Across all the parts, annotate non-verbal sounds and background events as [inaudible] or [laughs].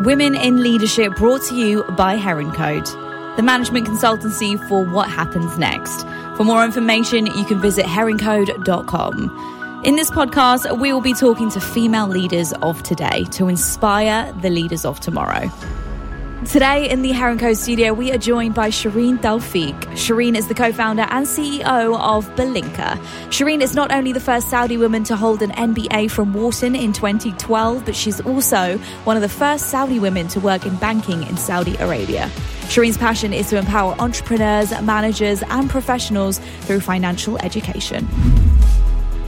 Women in Leadership brought to you by Heron Code, the management consultancy for what happens next. For more information, you can visit heroncode.com. In this podcast, we will be talking to female leaders of today to inspire the leaders of tomorrow. Today in the Heron Co studio, we are joined by Shereen Tawfiq. Shereen is the co founder and CEO of Balinca. Shereen is not only the first Saudi woman to hold an MBA from Wharton in 2012, but she's also one of the first Saudi women to work in banking in Saudi Arabia. Shereen's passion is to empower entrepreneurs, managers, and professionals through financial education.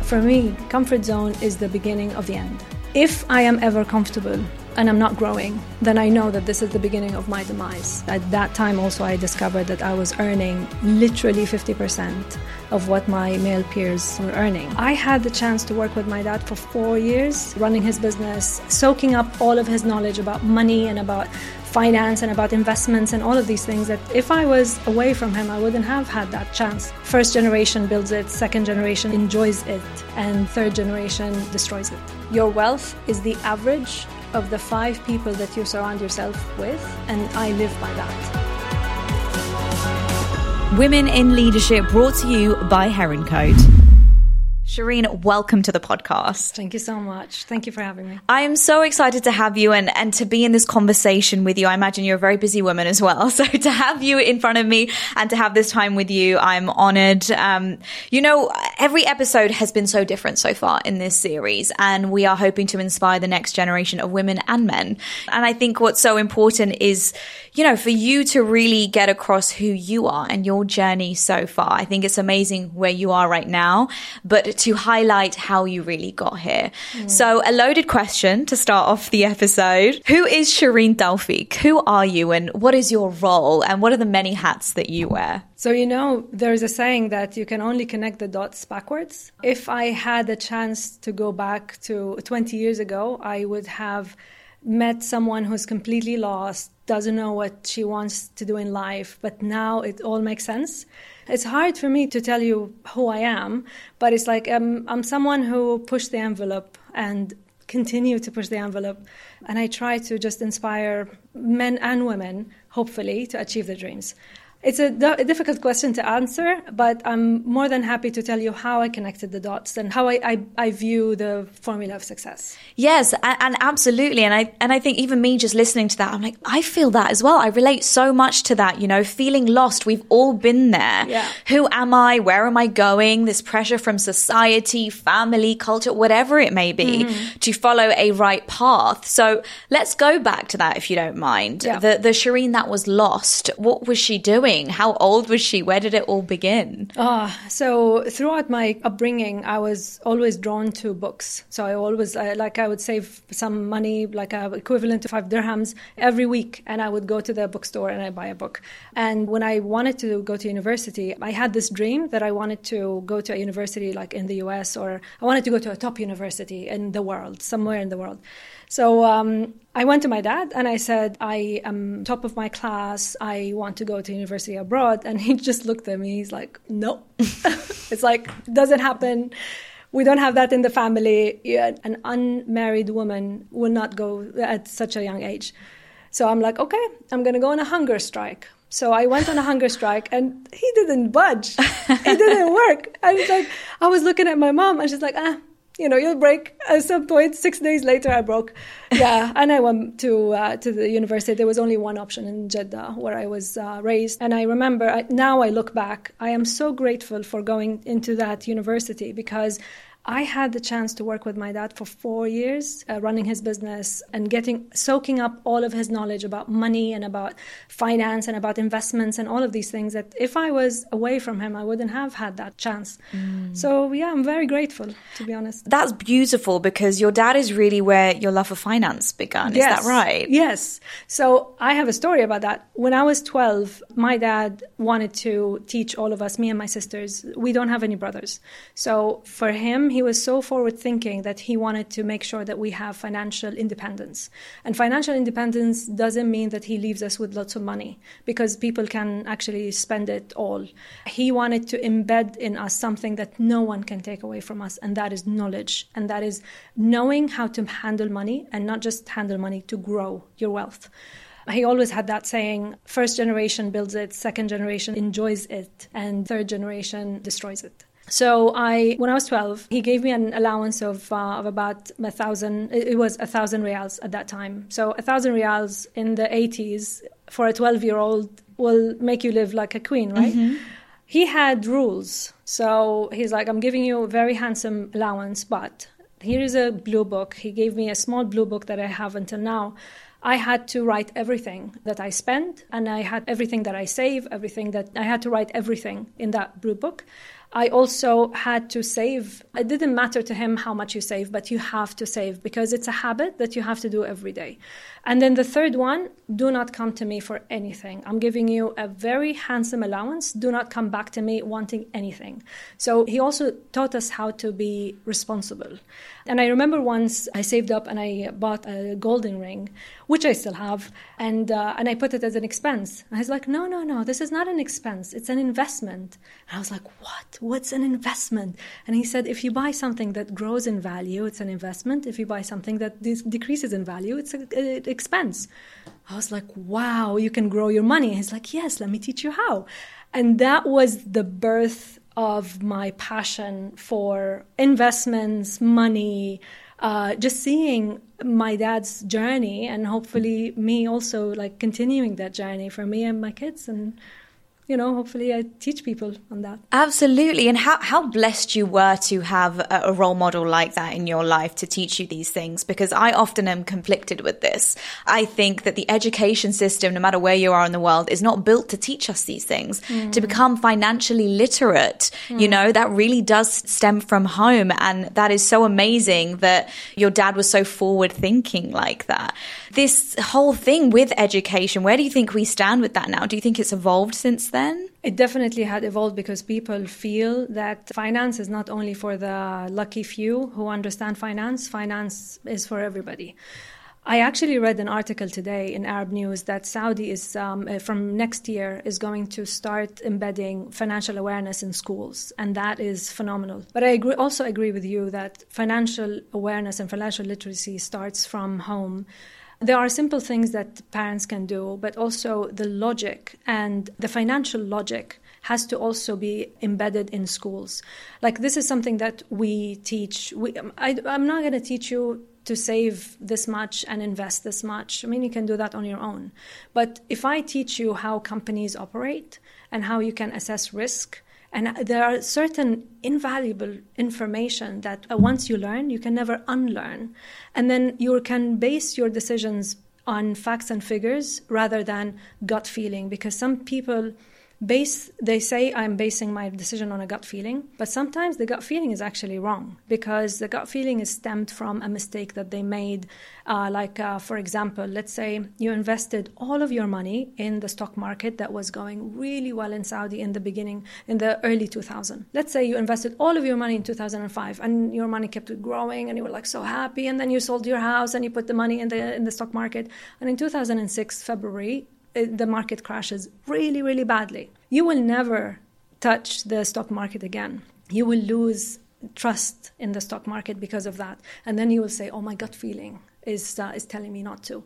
For me, comfort zone is the beginning of the end. If I am ever comfortable and I'm not growing, then I know that this is the beginning of my demise. At that time, also, I discovered that I was earning literally 50% of what my male peers were earning. I had the chance to work with my dad for four years, running his business, soaking up all of his knowledge about money and about finance and about investments and all of these things that if I was away from him, I wouldn't have had that chance. First generation builds it, second generation enjoys it, and third generation destroys it. Your wealth is the average of the five people that you surround yourself with, and I live by that. Women in Leadership brought to you by Heron Code. Shereen, welcome to the podcast. Thank you so much. Thank you for having me. I am so excited to have you and, and to be in this conversation with you. I imagine you're a very busy woman as well. [laughs] So to have you in front of me and to have this time with you, I'm honored. Um, you know, every episode has been so different so far in this series, and we are hoping to inspire the next generation of women and men. And I think what's so important is, you know, for you to really get across who you are and your journey so far. I think it's amazing where you are right now, but to highlight how you really got here. Mm. So, a loaded question to start off the episode Who is Shereen Tawfiq? Who are you, and what is your role, and what are the many hats that you wear? So, you know, there's a saying that you can only connect the dots backwards. If I had a chance to go back to 20 years ago, I would have met someone who's completely lost, doesn't know what she wants to do in life, but now it all makes sense. It's hard for me to tell you who I am, but it's like um, I'm someone who pushed the envelope and continue to push the envelope. And I try to just inspire men and women, hopefully, to achieve their dreams. It's a, a, difficult question to answer, but I'm more than happy to tell you how I connected the dots and how I, I, I view the formula of success. Yes, and, and, absolutely. And I and I think even me just listening to that, I'm like, I feel that as well. I relate so much to that, you know, feeling lost. We've all been there. Yeah. Who am I? Where am I going? This pressure from society, family, culture, whatever it may be, mm-hmm. to follow a right path. So let's go back to that if you don't mind. Yeah. The the Shereen that was lost, what was she doing? Doing? How old was she? Where did it all begin? Uh, so throughout my upbringing, I was always drawn to books. So I always, uh, like, I would save some money, like a equivalent to five dirhams every week, and I would go to the bookstore and I buy a book. And when I wanted to go to university, I had this dream that I wanted to go to a university like in the US or I wanted to go to a top university in the world, somewhere in the world. So um, I went to my dad and I said, I am top of my class. I want to go to university abroad. And he just looked at me. He's like, no. [laughs] it's like, doesn't happen. We don't have that in the family. An unmarried woman will not go at such a young age. So I'm like, okay, I'm going to go on a hunger strike. So I went on a hunger strike and he didn't budge. it didn't work. I was like, I was looking at my mom and she's like, ah, you know, you'll break at some point. Six days later, I broke. Yeah, [laughs] and I went to uh, to the university. There was only one option in Jeddah where I was uh, raised, and I remember. I, now I look back, I am so grateful for going into that university because I had the chance to work with my dad for four years, uh, running his business and getting soaking up all of his knowledge about money and about finance and about investments and all of these things. That if I was away from him, I wouldn't have had that chance. Mm. So yeah, I'm very grateful to be honest. That's beautiful because your dad is really where your love for finance began. Yes. Is that right? Yes. So I have a story about that. When I was 12, my dad wanted to teach all of us, me and my sisters. We don't have any brothers, so for him he was so forward thinking that he wanted to make sure that we have financial independence. And financial independence doesn't mean that he leaves us with lots of money because people can actually spend it all. He wanted to embed in us something that no one can take away from us, and that is knowledge. And that is knowing how to handle money and not just handle money to grow your wealth. He always had that saying first generation builds it, second generation enjoys it, and third generation destroys it. So I, when I was 12, he gave me an allowance of, uh, of about a thousand, it was a thousand riyals at that time. So a thousand riyals in the 80s for a 12 year old will make you live like a queen, right? Mm-hmm. He had rules. So he's like, I'm giving you a very handsome allowance, but here is a blue book. He gave me a small blue book that I have until now. I had to write everything that I spend, and I had everything that I save, everything that I had to write everything in that blue book. I also had to save. It didn't matter to him how much you save, but you have to save because it's a habit that you have to do every day. And then the third one do not come to me for anything. I'm giving you a very handsome allowance. Do not come back to me wanting anything. So he also taught us how to be responsible. And I remember once I saved up and I bought a golden ring, which I still have, and, uh, and I put it as an expense. And he's like, no, no, no, this is not an expense. It's an investment. And I was like, what? What's an investment? And he said, if you buy something that grows in value, it's an investment. If you buy something that de- decreases in value, it's an expense. I was like, wow, you can grow your money. He's like, yes, let me teach you how. And that was the birth of my passion for investments, money, uh, just seeing my dad's journey and hopefully me also like continuing that journey for me and my kids and you know, hopefully I teach people on that. Absolutely. And how, how blessed you were to have a, a, role model like that in your life to teach you these things, because I often am conflicted with this. I think that the education system, no matter where you are in the world, is not built to teach us these things, mm. to become financially literate. Mm. You know, that really does stem from home. And that is so amazing that your dad was so forward thinking like that. This whole thing with education, where do you think we stand with that now? Do you think it's evolved since then? It definitely had evolved because people feel that finance is not only for the lucky few who understand finance, finance is for everybody. I actually read an article today in Arab News that Saudi is um, uh, from next year is going to start embedding financial awareness in schools, and that is phenomenal. But I agree, also agree with you that financial awareness and financial literacy starts from home there are simple things that parents can do, but also the logic and the financial logic has to also be embedded in schools. Like this is something that we teach. We, um, I, I'm not going to teach you to save this much and invest this much. I mean, you can do that on your own. But if I teach you how companies operate and how you can assess risk and there are certain invaluable information that uh, once you learn, you can never unlearn. And then you can base your decisions on facts and figures rather than gut feeling because some people base they say i'm basing my decision on a gut feeling but sometimes the gut feeling is actually wrong because the gut feeling is stemmed from a mistake that they made uh, like uh, for example let's say you invested all of your money in the stock market that was going really well in saudi in the beginning in the early 2000 let's say you invested all of your money in 2005 and your money kept growing and you were like so happy and then you sold your house and you put the money in the in the stock market. And in 2006 february the market crashes really, really badly, you will never touch the stock market again. You will lose trust in the stock market because of that. And then you will say, oh, my gut feeling is, uh, is telling me not to.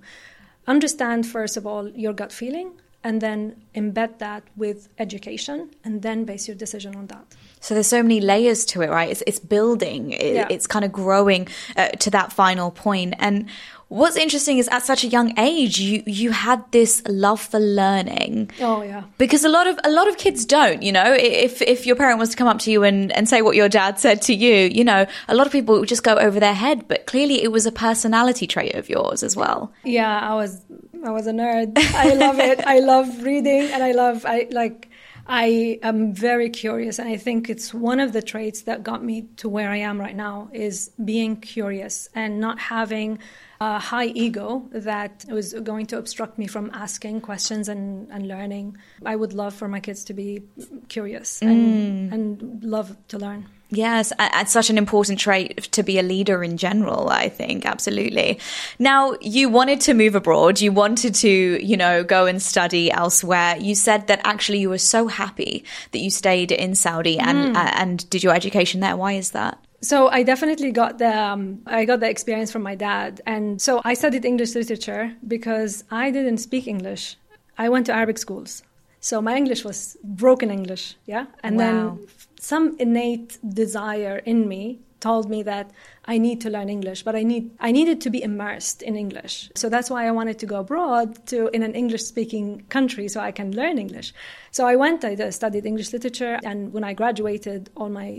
Understand, first of all, your gut feeling and then embed that with education and then base your decision on that. So there's so many layers to it, right? It's, it's building, it, yeah. it's kind of growing uh, to that final point. And What's interesting is at such a young age, you you had this love for learning. Oh yeah. Because a lot of a lot of kids don't. You know, if if your parent was to come up to you and and say what your dad said to you, you know, a lot of people would just go over their head. But clearly, it was a personality trait of yours as well. Yeah, I was I was a nerd. I love it. I love reading, and I love I like. I am very curious, and I think it's one of the traits that got me to where I am right now is being curious and not having a high ego that was going to obstruct me from asking questions and, and learning. I would love for my kids to be curious and, mm. and love to learn. Yes, it's such an important trait to be a leader in general, I think, absolutely. Now, you wanted to move abroad, you wanted to, you know, go and study elsewhere. You said that actually you were so happy that you stayed in Saudi and mm. uh, and did your education there. Why is that? So I definitely got the um, I got the experience from my dad, and so I studied English literature because I didn't speak English. I went to Arabic schools, so my English was broken English, yeah, and wow. then some innate desire in me told me that I need to learn English, but I need I needed to be immersed in English. So that's why I wanted to go abroad to in an English speaking country so I can learn English. So I went, I studied English literature, and when I graduated, all my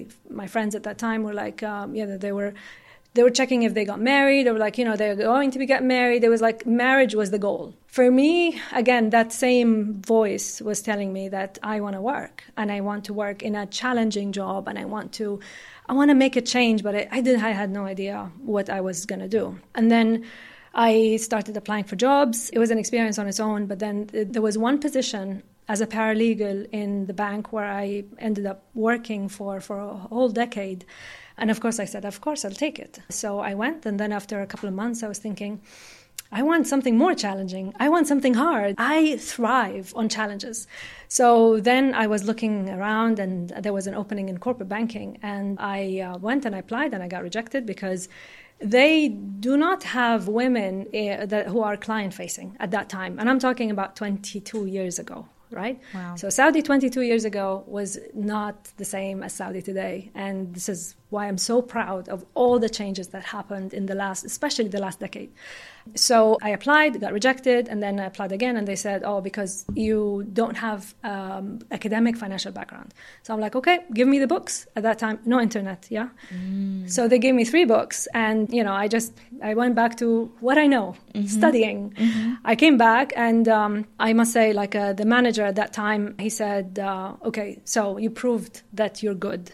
my friends at that time were like, um, yeah, they were they were checking if they got married. They were like, you know, they're going to be get married. It was like marriage was the goal. For me, again, that same voice was telling me that I want to work and I want to work in a challenging job and I want to, I want to make a change. But I, I did, I had no idea what I was going to do. And then I started applying for jobs. It was an experience on its own. But then there was one position as a paralegal in the bank where I ended up working for for a whole decade and of course, I said, Of course, I'll take it. So I went. And then after a couple of months, I was thinking, I want something more challenging. I want something hard. I thrive on challenges. So then I was looking around and there was an opening in corporate banking. And I uh, went and I applied and I got rejected because they do not have women uh, that, who are client facing at that time. And I'm talking about 22 years ago right? Wow. So Saudi 22 years ago was not the same as Saudi today, and this is why I'm so proud of all the changes that happened in the last, especially the last decade. So I applied, got rejected, and then I applied again, and they said, "Oh, because you don't have um, academic financial background." So I'm like, "Okay, give me the books." At that time, no internet, yeah. Mm. So they gave me three books, and you know, I just I went back to what I know, mm-hmm. studying. Mm-hmm. I came back, and um, I must say, like uh, the manager at that time, he said, uh, "Okay, so you proved that you're good."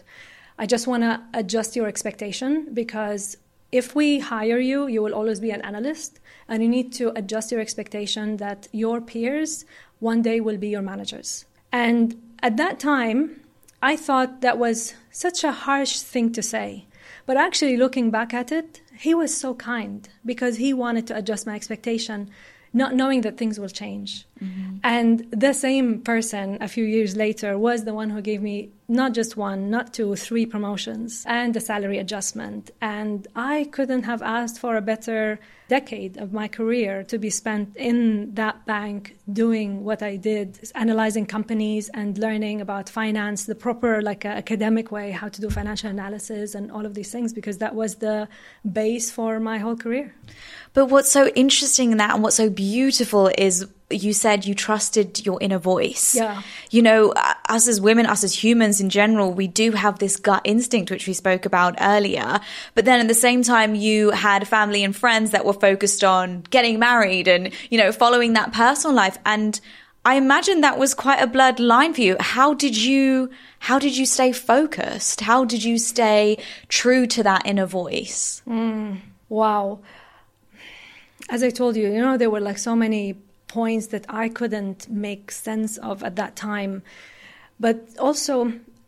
I just want to adjust your expectation because if we hire you, you will always be an analyst, and you need to adjust your expectation that your peers one day will be your managers. And at that time, I thought that was such a harsh thing to say. But actually, looking back at it, he was so kind because he wanted to adjust my expectation, not knowing that things will change. Mm-hmm. And the same person a few years later was the one who gave me not just one, not two, three promotions and a salary adjustment. And I couldn't have asked for a better decade of my career to be spent in that bank doing what I did, analyzing companies and learning about finance, the proper, like, uh, academic way, how to do financial analysis and all of these things, because that was the base for my whole career. But what's so interesting in that and what's so beautiful is you said you trusted your inner voice. Yeah. You know, us as women, us as humans in general, we do have this gut instinct, which we spoke about earlier. But then at the same time, you had family and friends that were focused on getting married and, you know, following that personal life. And I imagine that was quite a blurred line for you. How did you, how did you stay focused? How did you stay true to that inner voice? Mm, wow. As I told you, you know, there were like so many points that I couldn't make sense of at that time. But also,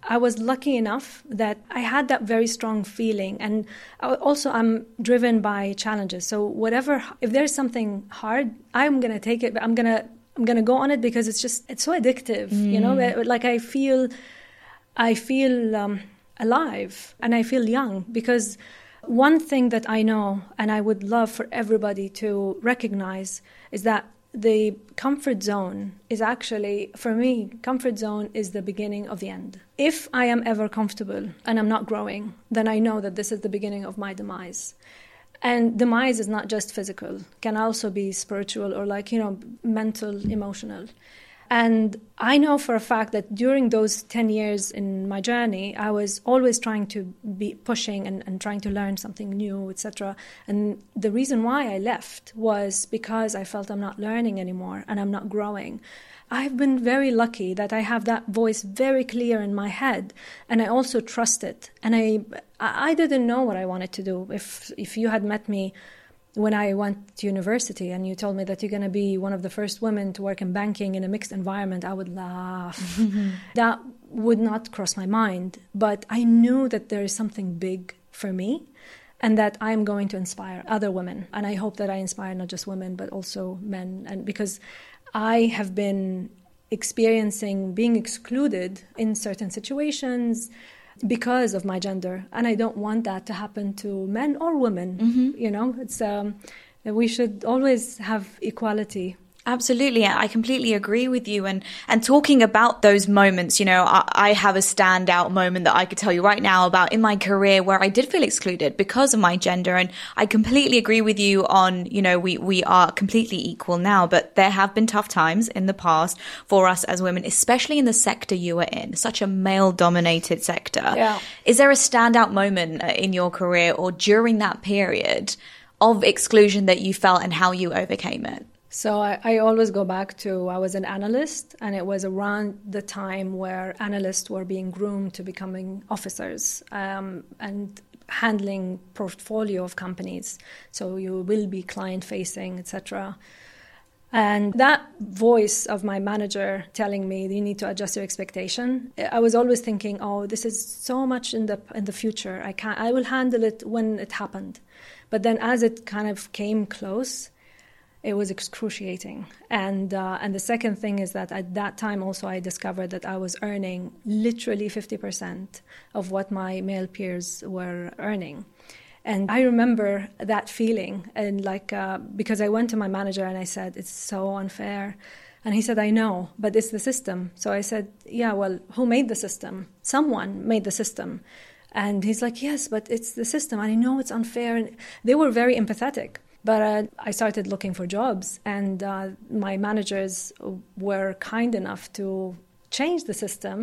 I was lucky enough that I had that very strong feeling. And also, I'm driven by challenges. So, whatever, if there's something hard, I'm going to take it, but I'm going to. I'm gonna go on it because it's just it's so addictive, mm. you know. Mm. Like I feel, I feel um, alive and I feel young because one thing that I know and I would love for everybody to recognize is that the comfort zone is actually, for me, comfort zone is the beginning of the end. If I am ever comfortable and I'm not growing, then I know that this is the beginning of my demise. And demise is not just physical, can also be spiritual or like, you know, mental, emotional. And I know for a fact that during those 10 years in my journey, I was always trying to be pushing and, and trying to learn something new, etc. And the reason why I left was because I felt I'm not learning anymore and I'm not growing. I've been very lucky that I have that voice very clear in my head, and I also trust it. And I, I didn't know what I wanted to do. If if you had met me when I went to university and you told me that you're going to be one of the first women to work in banking in a mixed environment, I would laugh. [laughs] that would not cross my mind. But I knew that there is something big for me and that I'm going to inspire other women. And I hope that I inspire not just women, but also men. And because I have been experiencing being excluded in certain situations because of my gender and i don't want that to happen to men or women mm-hmm. you know it's um, we should always have equality Absolutely. I completely agree with you. And, and talking about those moments, you know, I, I, have a standout moment that I could tell you right now about in my career where I did feel excluded because of my gender. And I completely agree with you on, you know, we, we are completely equal now, but there have been tough times in the past for us as women, especially in the sector you are in, such a male dominated sector. Yeah. Is there a standout moment uh, in your career or during that period of exclusion that you felt and how you overcame it? So I, I, always go back to I was an analyst, and it was around the time where analysts were being groomed to becoming officers um, and handling portfolio of companies. So you will be client facing, etc. And that voice of my manager telling me you need to adjust your expectation, I was always thinking, oh, this is so much in the in the future. I can I will handle it when it happened. But then as it kind of came close, it was excruciating. And uh, and the second thing is that at that time also I discovered that I was earning literally 50% of what my male peers were earning. And I remember that feeling, and like uh, because I went to my manager and I said it's so unfair, and he said I know, but it's the system. So I said, yeah, well, who made the system? Someone made the system. And he's like, yes, but it's the system. I know it's unfair. And they were very empathetic. But uh, I started looking for jobs, and uh, my managers were kind enough to change the system,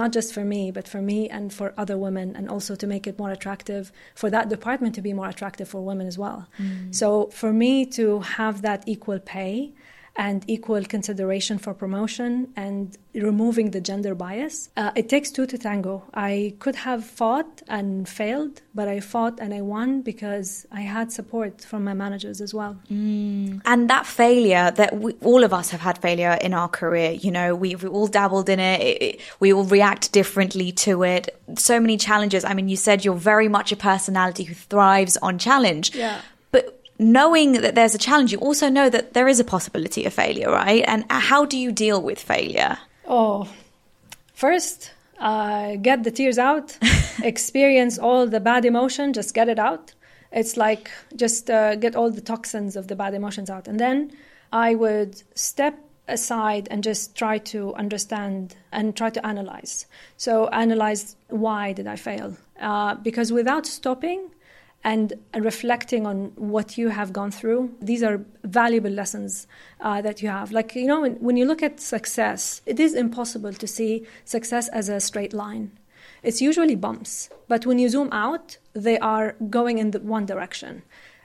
not just for me, but for me and for other women, and also to make it more attractive for that department to be more attractive for women as well. Mm. So for me to have that equal pay and equal consideration for promotion and removing the gender bias. Uh, it takes two to tango. I could have fought and failed, but I fought and I won because I had support from my managers as well. Mm. And that failure, that we, all of us have had failure in our career. You know, we've all dabbled in it. It, it. We all react differently to it. So many challenges. I mean, you said you're very much a personality who thrives on challenge. Yeah knowing that there's a challenge, you also know that there is a possibility of failure, right? And how do you deal with failure? Oh, first, uh, get the tears out, [laughs] experience all the bad emotion, just get it out. It's like just uh, get all the toxins of the bad emotions out. And then I would step aside and just try to understand and try to analyze. So, analyze why did I fail? Uh, because without stopping, and reflecting on what you have gone through. These are valuable lessons uh, that you have. Like, you know, when, when you look at success, it is impossible to see success as a straight line. It's usually bumps, but when you zoom out, they are going in the one direction,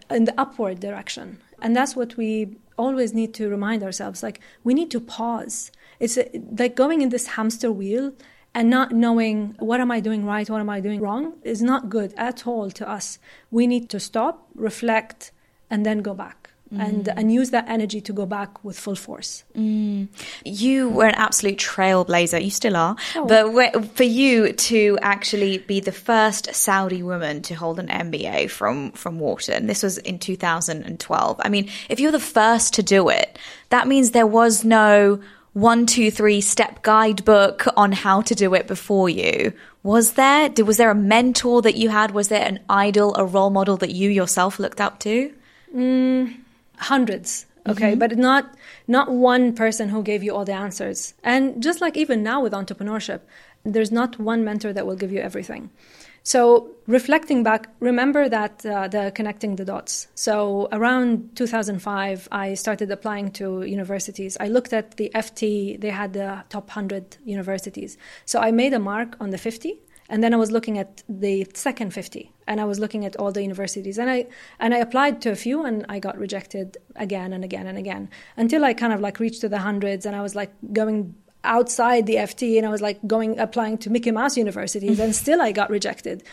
in the upward direction. And that's what we always need to remind ourselves like, we need to pause. It's like going in this hamster wheel and not knowing what am I doing right, what am I doing wrong is not good at all to us. We need to stop, reflect, and then go back. Mm. And, and use that energy to go back with full force. Mm. You were an absolute trailblazer. You still are. Oh. But for you to actually be the first Saudi woman to hold an MBA from, from Wharton, this was in 2012. I mean, if you're the first to do it, that means there was no one, two, three step guidebook on how to do it before you. Was there? Was there a mentor that you had? Was there an idol, a role model that you yourself looked up to? Mm, hundreds. Okay, mm-hmm. but not not one person who gave you all the answers. And just like even now with entrepreneurship, there's not one mentor that will give you everything. So reflecting back, remember that uh, the connecting the dots. So around 2005, I started applying to universities. I looked at the FT; they had the top 100 universities. So I made a mark on the 50, and then I was looking at the second 50, and I was looking at all the universities, and I and I applied to a few, and I got rejected again and again and again until I kind of like reached to the hundreds, and I was like going outside the FT and I was like going applying to Mickey Mouse universities and still I got rejected.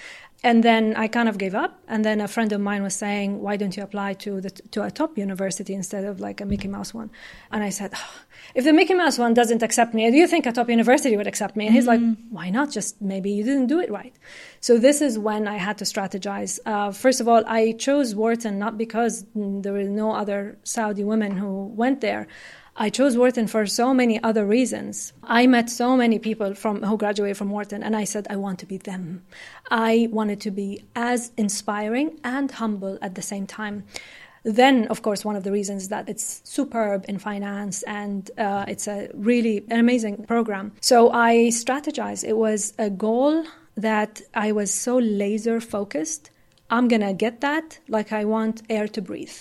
and then I kind of gave up. And then a friend of mine was saying, "Why don't you apply to the to a top university instead of like a Mickey Mouse one?" And I said, oh, "If the Mickey Mouse one doesn't accept me, do you think a top university would accept me?" And he's like, "Why not? Just maybe you didn't do it right." So this is when I had to strategize. Uh, first of all, I chose Wharton not because there were no other Saudi women who went there. I chose Wharton for so many other reasons. I met so many people from who graduated from Wharton, and I said I want to be them. I wanted to be as inspiring and humble at the same time. Then, of course, one of the reasons that it's superb in finance and uh, it's a really an amazing program. So I strategized. It was a goal that I was so laser focused. I'm gonna get that like I want air to breathe.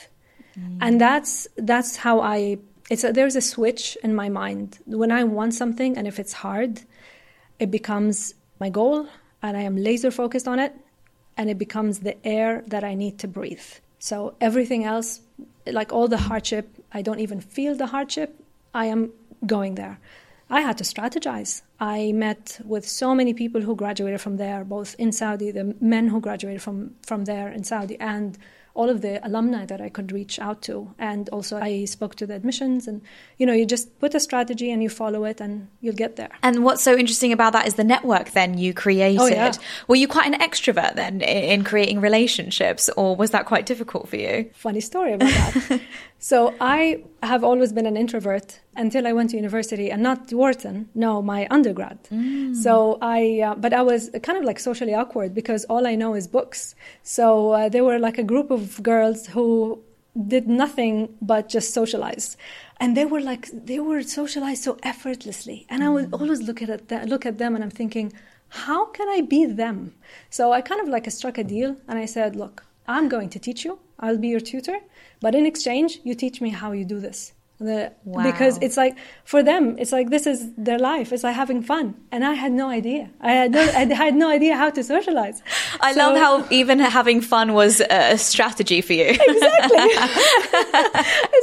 Mm. And that's that's how I it's a, there's a switch in my mind when I want something, and if it's hard, it becomes my goal, and I am laser focused on it, and it becomes the air that I need to breathe. So everything else, like all the hardship, I don't even feel the hardship. I am going there. I had to strategize. I met with so many people who graduated from there, both in Saudi, the men who graduated from, from there in Saudi, and all of the alumni that I could reach out to. And also, I spoke to the admissions, and you know, you just put a strategy and you follow it, and you'll get there. And what's so interesting about that is the network then you created. Oh, yeah. Were you quite an extrovert then in creating relationships, or was that quite difficult for you? Funny story about that. [laughs] so, I have always been an introvert until I went to university and not Wharton, no, my undergrad. Mm. So I, uh, but I was kind of like socially awkward because all I know is books. So uh, there were like a group of girls who did nothing but just socialize. And they were like, they were socialized so effortlessly. And I would mm. always look at, that, look at them and I'm thinking, how can I be them? So I kind of like struck a deal and I said, look, I'm going to teach you. I'll be your tutor. But in exchange, you teach me how you do this. The, wow. Because it's like for them, it's like this is their life. It's like having fun, and I had no idea. I had no, I had no idea how to socialize. [laughs] I so, love how even having fun was a strategy for you. [laughs] exactly. [laughs]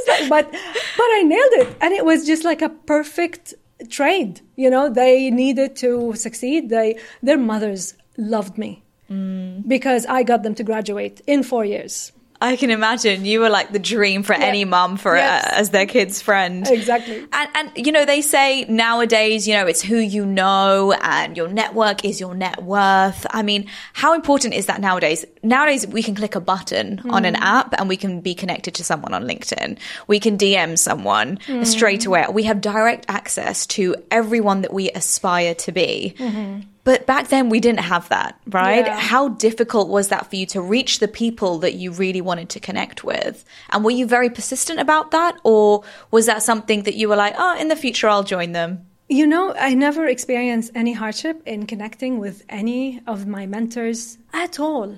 like, but but I nailed it, and it was just like a perfect trade. You know, they needed to succeed. They their mothers loved me mm. because I got them to graduate in four years. I can imagine you were like the dream for yeah. any mum for yes. uh, as their kid's friend. Exactly. And and you know they say nowadays, you know, it's who you know and your network is your net worth. I mean, how important is that nowadays? Nowadays we can click a button mm. on an hmm. app and we can be connected to someone on LinkedIn. We can DM someone mm. straight away. We have direct access to everyone that we aspire to be. Mm-hmm. But back then we didn't have that, right? Yeah. How difficult was that for you to reach the people that you really wanted to connect with? And were you very persistent about that? Or was that something that you were like, oh, in the future I'll join them? You know, I never experienced any hardship in connecting with any of my mentors at all.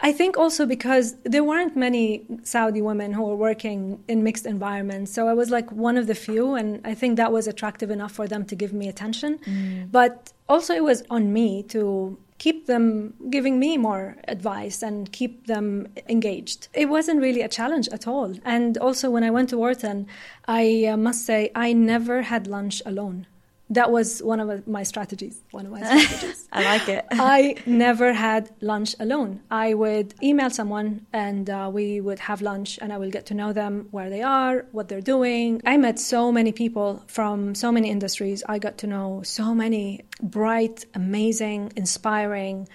I think also because there weren't many Saudi women who were working in mixed environments. So I was like one of the few, and I think that was attractive enough for them to give me attention. Mm. But also, it was on me to keep them giving me more advice and keep them engaged. It wasn't really a challenge at all. And also, when I went to Wharton, I uh, must say, I never had lunch alone that was one of my strategies. One of my [laughs] strategies. I like it. [laughs] I never had lunch alone. I would email someone and uh, we would have lunch and I will get to know them, where they are, what they're doing. I met so many people from so many industries. I got to know so many bright, amazing, inspiring,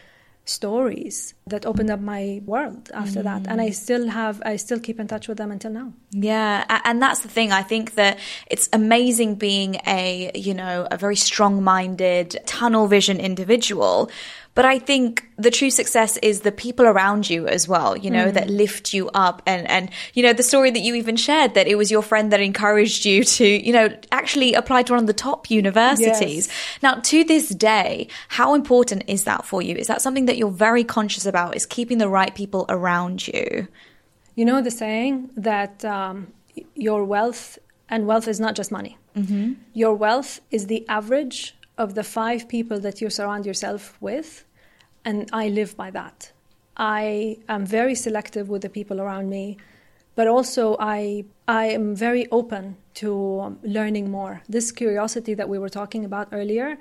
stories that opened up my world after mm. that. And i still have i still keep in touch with them until now. Yeah and that's the thing. I think that it's amazing being a you know a very strong minded tunnel vision individual but I think the true success is the people around you as well, you know, mm. that lift you up. And, and, you know, the story that you even shared that it was your friend that encouraged you to, you know, actually apply to one of the top universities. Yes. Now, to this day, how important is that for you? Is that something that you're very conscious about? Is keeping the right people around you? You know, the saying that um, your wealth, and wealth is not just money, mm-hmm. your wealth is the average of the five people that you surround yourself with, and I live by that. I am very selective with the people around me, but also I I am very open to learning more. This curiosity that we were talking about earlier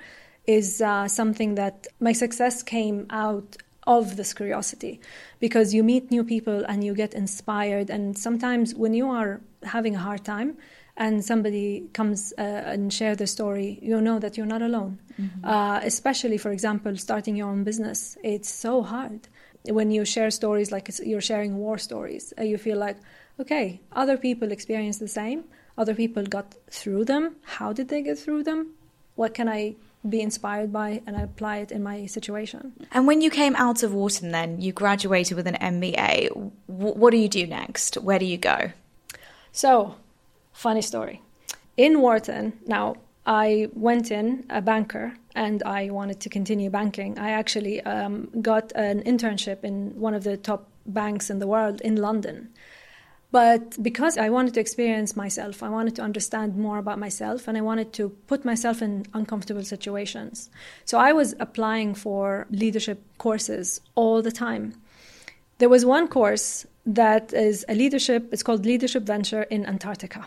is uh, something that my success came out of this curiosity because you meet new people and you get inspired. And sometimes when you are having a hard time, and somebody comes uh, and share their story, you know that you're not alone. Mm-hmm. Uh, especially, for example, starting your own business, it's so hard. When you share stories like you're sharing war stories, uh, you feel like, okay, other people experience the same. Other people got through them. How did they get through them? What can I be inspired by and apply it in my situation. And when you came out of Wharton, then you graduated with an MBA. W- what do you do next? Where do you go? So, funny story. In Wharton, now I went in a banker and I wanted to continue banking. I actually um, got an internship in one of the top banks in the world in London. But because I wanted to experience myself, I wanted to understand more about myself, and I wanted to put myself in uncomfortable situations. So I was applying for leadership courses all the time. There was one course that is a leadership, it's called Leadership Venture in Antarctica.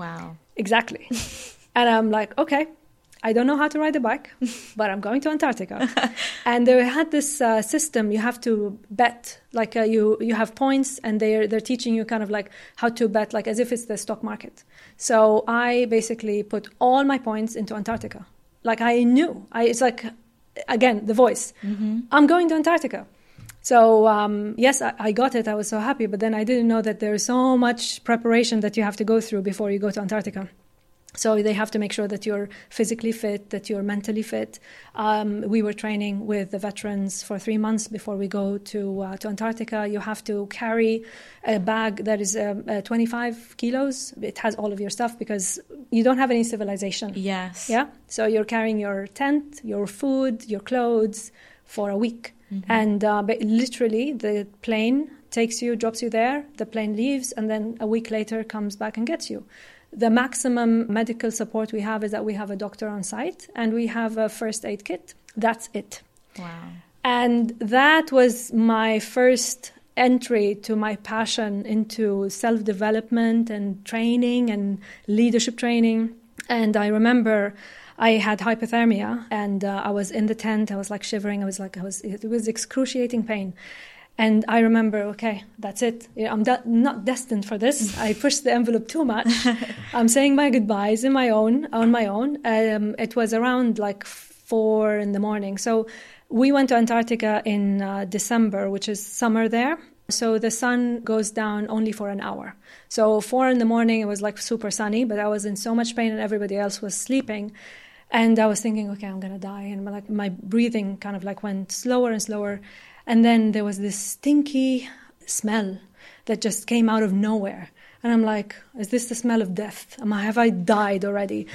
Wow. Exactly. [laughs] and I'm like, okay, I don't know how to ride a bike, but I'm going to Antarctica. [laughs] and they had this uh, system. You have to bet, like uh, you you have points, and they're they're teaching you kind of like how to bet, like as if it's the stock market. So I basically put all my points into Antarctica. Like I knew, I it's like again the voice. Mm-hmm. I'm going to Antarctica. So um, yes, I, I, got it. I was so happy, but then I didn't know that there's so much preparation that you have to go through before you go to Antarctica. So they have to make sure that you're physically fit, that you're mentally fit. Um, we were training with the veterans for three months before we go to uh, to Antarctica. You have to carry a bag that is um, uh, 25 kilos. It has all of your stuff because you don't have any civilization. Yes. Yeah. So you're carrying your tent, your food, your clothes for a week, mm-hmm. and uh, literally the plane takes you, drops you there. The plane leaves, and then a week later comes back and gets you. The maximum medical support we have is that we have a doctor on site and we have a first aid kit. That's it. Wow. And that was my first entry to my passion into self development and training and leadership training. And I remember I had hypothermia and uh, I was in the tent. I was like shivering. I was like, I was, it was excruciating pain. And I remember, okay, that's it. I'm de- not destined for this. I pushed the envelope too much. [laughs] I'm saying my goodbyes in my own, on my own. Um, it was around like four in the morning. So we went to Antarctica in uh, December, which is summer there. So the sun goes down only for an hour. So four in the morning, it was like super sunny, but I was in so much pain and everybody else was sleeping. And I was thinking, okay, I'm gonna die, and my, like my breathing kind of like went slower and slower. And then there was this stinky smell that just came out of nowhere. And I'm like, is this the smell of death? Am I, have I died already?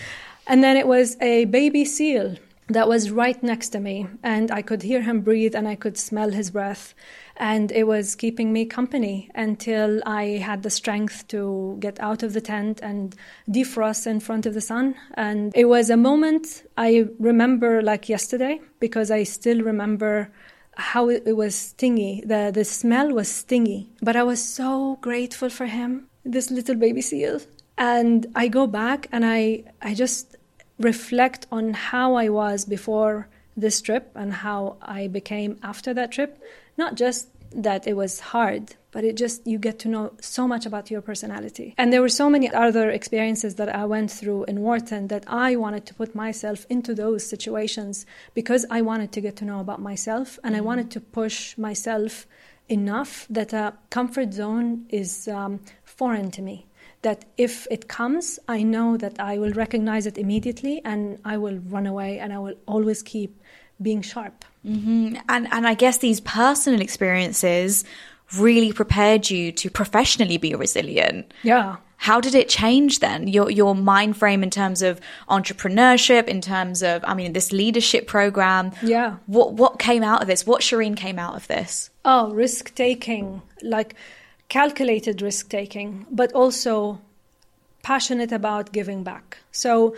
And then it was a baby seal that was right next to me. And I could hear him breathe and I could smell his breath. And it was keeping me company until I had the strength to get out of the tent and defrost in front of the sun. And it was a moment I remember like yesterday because I still remember how it, was stingy. The, the smell was stingy. But I was so grateful for him, this little baby seal. And I go back and I, I just reflect on how I was before this trip and how I became after that trip. Not just that it was hard, but it just you get to know so much about your personality. And there were so many other experiences that I went through in Wharton that I wanted to put myself into those situations because I wanted to get to know about myself and I mm-hmm. wanted to push myself enough that a comfort zone is um, foreign to me that if it comes, I know that I will recognize it immediately and I will run away and I will always keep being sharp. Mm-hmm. And and I guess these personal experiences really prepared you to professionally be resilient. Yeah. How did it change then? Your your mind frame in terms of entrepreneurship, in terms of I mean this leadership program. Yeah. What what came out of this? What Shereen came out of this? Oh, risk taking, like calculated risk taking, but also passionate about giving back. So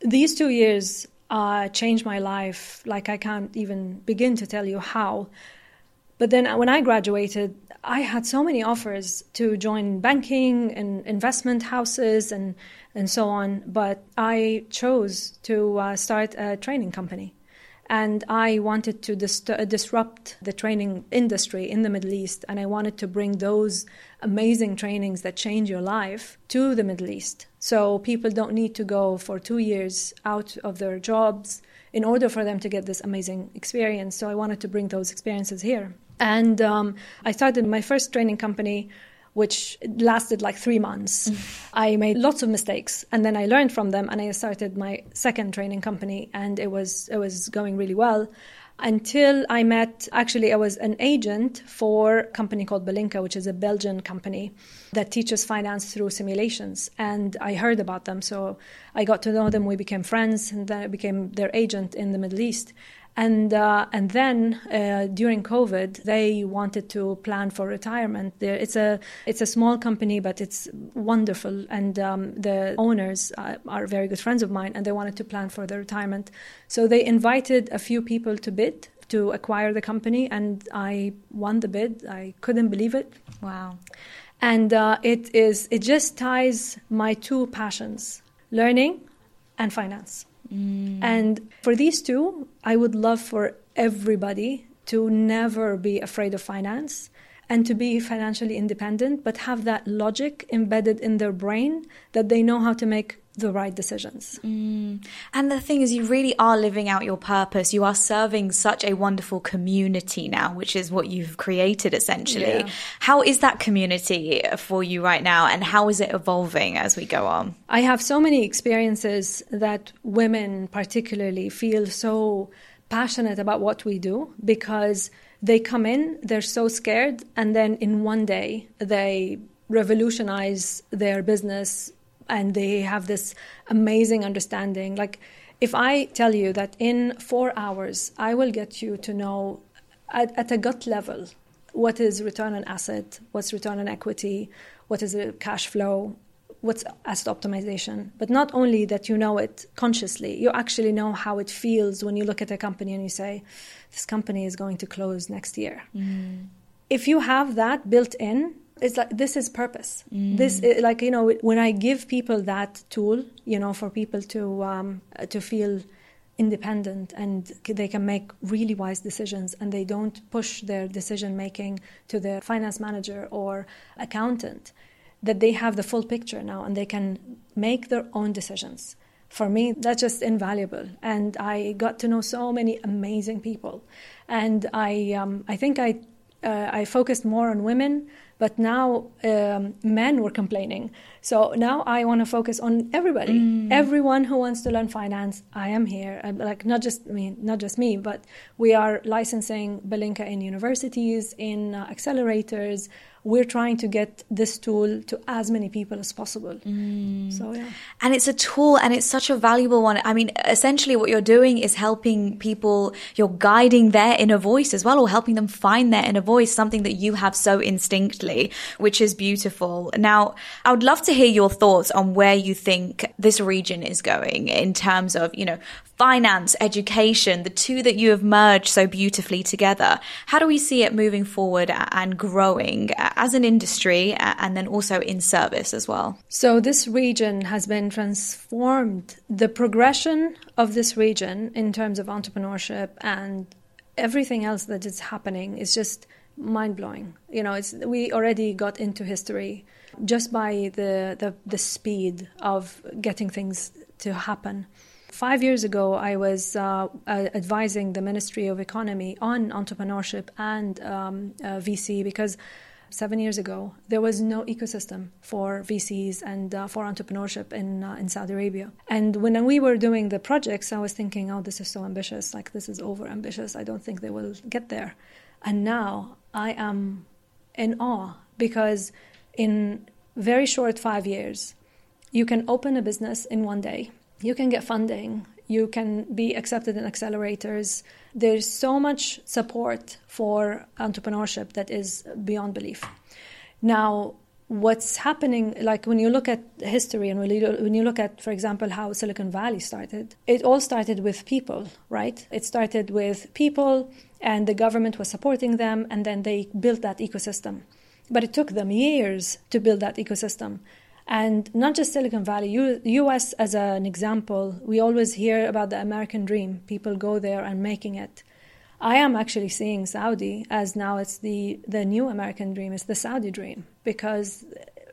these two years uh, changed my life like I can't even begin to tell you how. But then when I graduated, I had so many offers to join banking and investment houses and, and so on. But I chose to uh, start a training company. And I wanted to dis- disrupt the training industry in the Middle East, and I wanted to bring those amazing trainings that change your life to the Middle East. So people don't need to go for two years out of their jobs in order for them to get this amazing experience. So I wanted to bring those experiences here. And um, I started my first training company which lasted like three months. Mm. I made lots of mistakes, and then I learned from them, and I started my second training company, and it was it was going really well. Until I met, actually, I was an agent for a company called Balinca, which is a Belgian company that teaches finance through simulations. And I heard about them, so I got to know them. We became friends, and then I became their agent in the Middle East. And uh, and then uh, during COVID, they wanted to plan for retirement. It's a it's a small company, but it's wonderful, and um, the owners uh, are very good friends of mine, and they wanted to plan for their retirement. So they invited a few people to bid to acquire the company, and I won the bid. I couldn't believe it. Wow! And uh, it is it just ties my two passions: learning and finance. Mm. And for these two, I would love for everybody to never be afraid of finance and to be financially independent, but have that logic embedded in their brain that they know how to make the right decisions. Mm. And the thing is, you really are living out your purpose. You are serving such a wonderful community now, which is what you've created essentially. Yeah. How is that community for you right now, and how is it evolving as we go on? I have so many experiences that women, particularly, feel so passionate about what we do because they come in, they're so scared, and then in one day, they revolutionize their business and they have this amazing understanding. Like, if I tell you that in four hours I will get you to know at, at a gut level what is return on asset, what's return on equity, what is the cash flow, what's asset optimization. But not only that you know it consciously, you actually know how it feels when you look at a company and you say, this company is going to close next year. Mm. If you have that built in, it's like this is purpose. Mm. this is, like you know when i give people that tool you know for people to um, to feel independent and they can make really wise decisions and they don't push their decision making to their finance manager or accountant that they have the full picture now and they can make their own decisions. For me that's just invaluable. And i got to know so many amazing people. And i um, i think i uh, i focused more on women but now um, men were complaining. So now I want to focus on everybody, mm. everyone who wants to learn finance. I am here, uh, like not just I mean not just me, but we are licensing Balinca in universities, in uh, accelerators, we're trying to get this tool to as many people as possible. Mm. So yeah. And it's a tool and it's such a valuable one. I mean, essentially what you're doing is helping people, you're guiding their inner voice as well or helping them find their inner voice, something that you have so instinctly, which is beautiful. Now, I would love to hear your thoughts on where you think this region is going in terms of, you know, finance, education, the two that you have merged so beautifully together. How do we see it moving forward and growing as an industry and then also in service as well? So, this region has been transformed. The progression of this region in terms of entrepreneurship and everything else that is happening is just mind blowing. You know, it's we already got into history just by the, the the speed of getting things to happen. Five years ago, I was uh, advising the Ministry of Economy on entrepreneurship and um, uh, VC because seven years ago there was no ecosystem for VCs and uh, for entrepreneurship in uh, in Saudi Arabia. And when we were doing the projects, I was thinking, "Oh, this is so ambitious! Like this is over ambitious. I don't think they will get there." And now I am in awe because in very short five years, you can open a business in one day you can get funding, you can be accepted in accelerators. There's so much support for entrepreneurship that is beyond belief. Now, what's happening, like when you look at history and when you look at, for example, how Silicon Valley started, it all started with people, right? It started with people, and the government was supporting them, and then they built that ecosystem. But it took them years to build that ecosystem. And not just Silicon Valley, U- US as an example, we always hear about the American dream. People go there and making it. I am actually seeing Saudi as now it's the, the new American dream, it's the Saudi dream because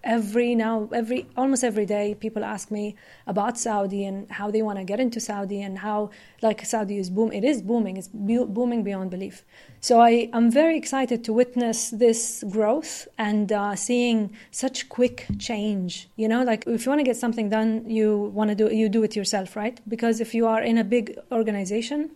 every now every almost every day people ask me about Saudi and how they want to get into Saudi and how like Saudi is boom it is booming it's booming beyond belief. So I am very excited to witness this growth and uh, seeing such quick change you know? Like if you want to get something done you want to do you do it yourself right? Because if you are in a big organization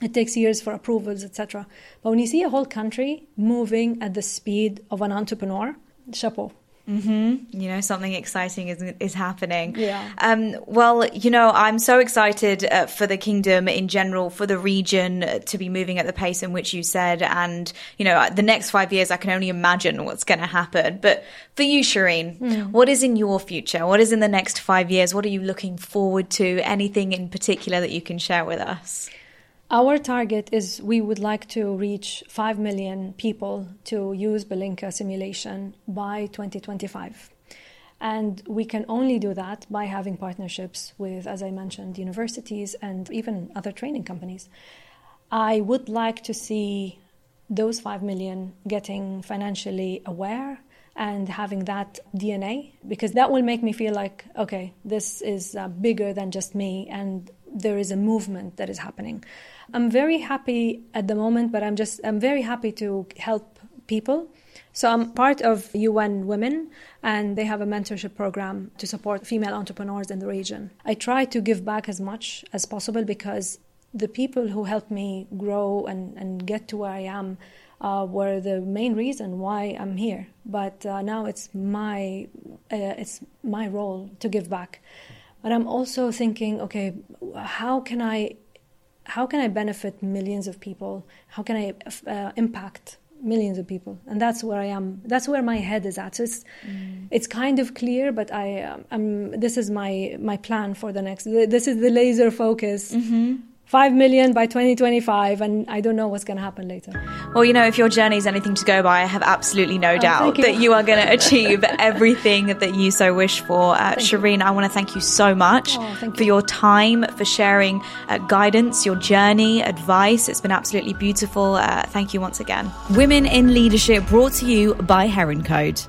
it takes years for approvals etc but when you see a whole country moving at the speed of an entrepreneur chapeau Mm-hmm. You know, something exciting is is happening. Yeah. Um, well, you know, I'm so excited uh, for the kingdom in general, for the region uh, to be moving at the pace in which you said, and you know, the next five years, I can only imagine what's going to happen. But for you, Shereen, mm. what is in your future? What is in the next five years? What are you looking forward to? Anything in particular that you can share with us? Our target is we would like to reach 5 million people to use Balinca simulation by 2025. And we can only do that by having partnerships with, as I mentioned, universities and even other training companies. I would like to see those 5 million getting financially aware and having that DNA because that will make me feel like, okay, this is uh, bigger than just me and there is a movement that is happening. I'm very happy at the moment, but I'm just I'm very happy to help people. So I'm part of UN Women, and they have a mentorship program to support female entrepreneurs in the region. I try to give back as much as possible because the people who helped me grow and, and get to where I am uh, were the main reason why I'm here. But uh, now it's my uh, it's my role to give back. But I'm also thinking, okay, how can I how can I benefit millions of people? How can I uh, impact millions of people? And that's where I am. That's where my head is at. So it's mm. it's kind of clear, but I um, I'm, this is my my plan for the next. This is the laser focus. Mm-hmm. 5 million by 2025 and i don't know what's going to happen later. Well you know if your journey is anything to go by i have absolutely no oh, doubt you. that you are going to achieve [laughs] everything that you so wish for. Uh, shereen you. i want to thank you so much oh, for your time for sharing uh, guidance your journey advice. It's been absolutely beautiful. Uh, thank you once again. Women in leadership brought to you by HeronCode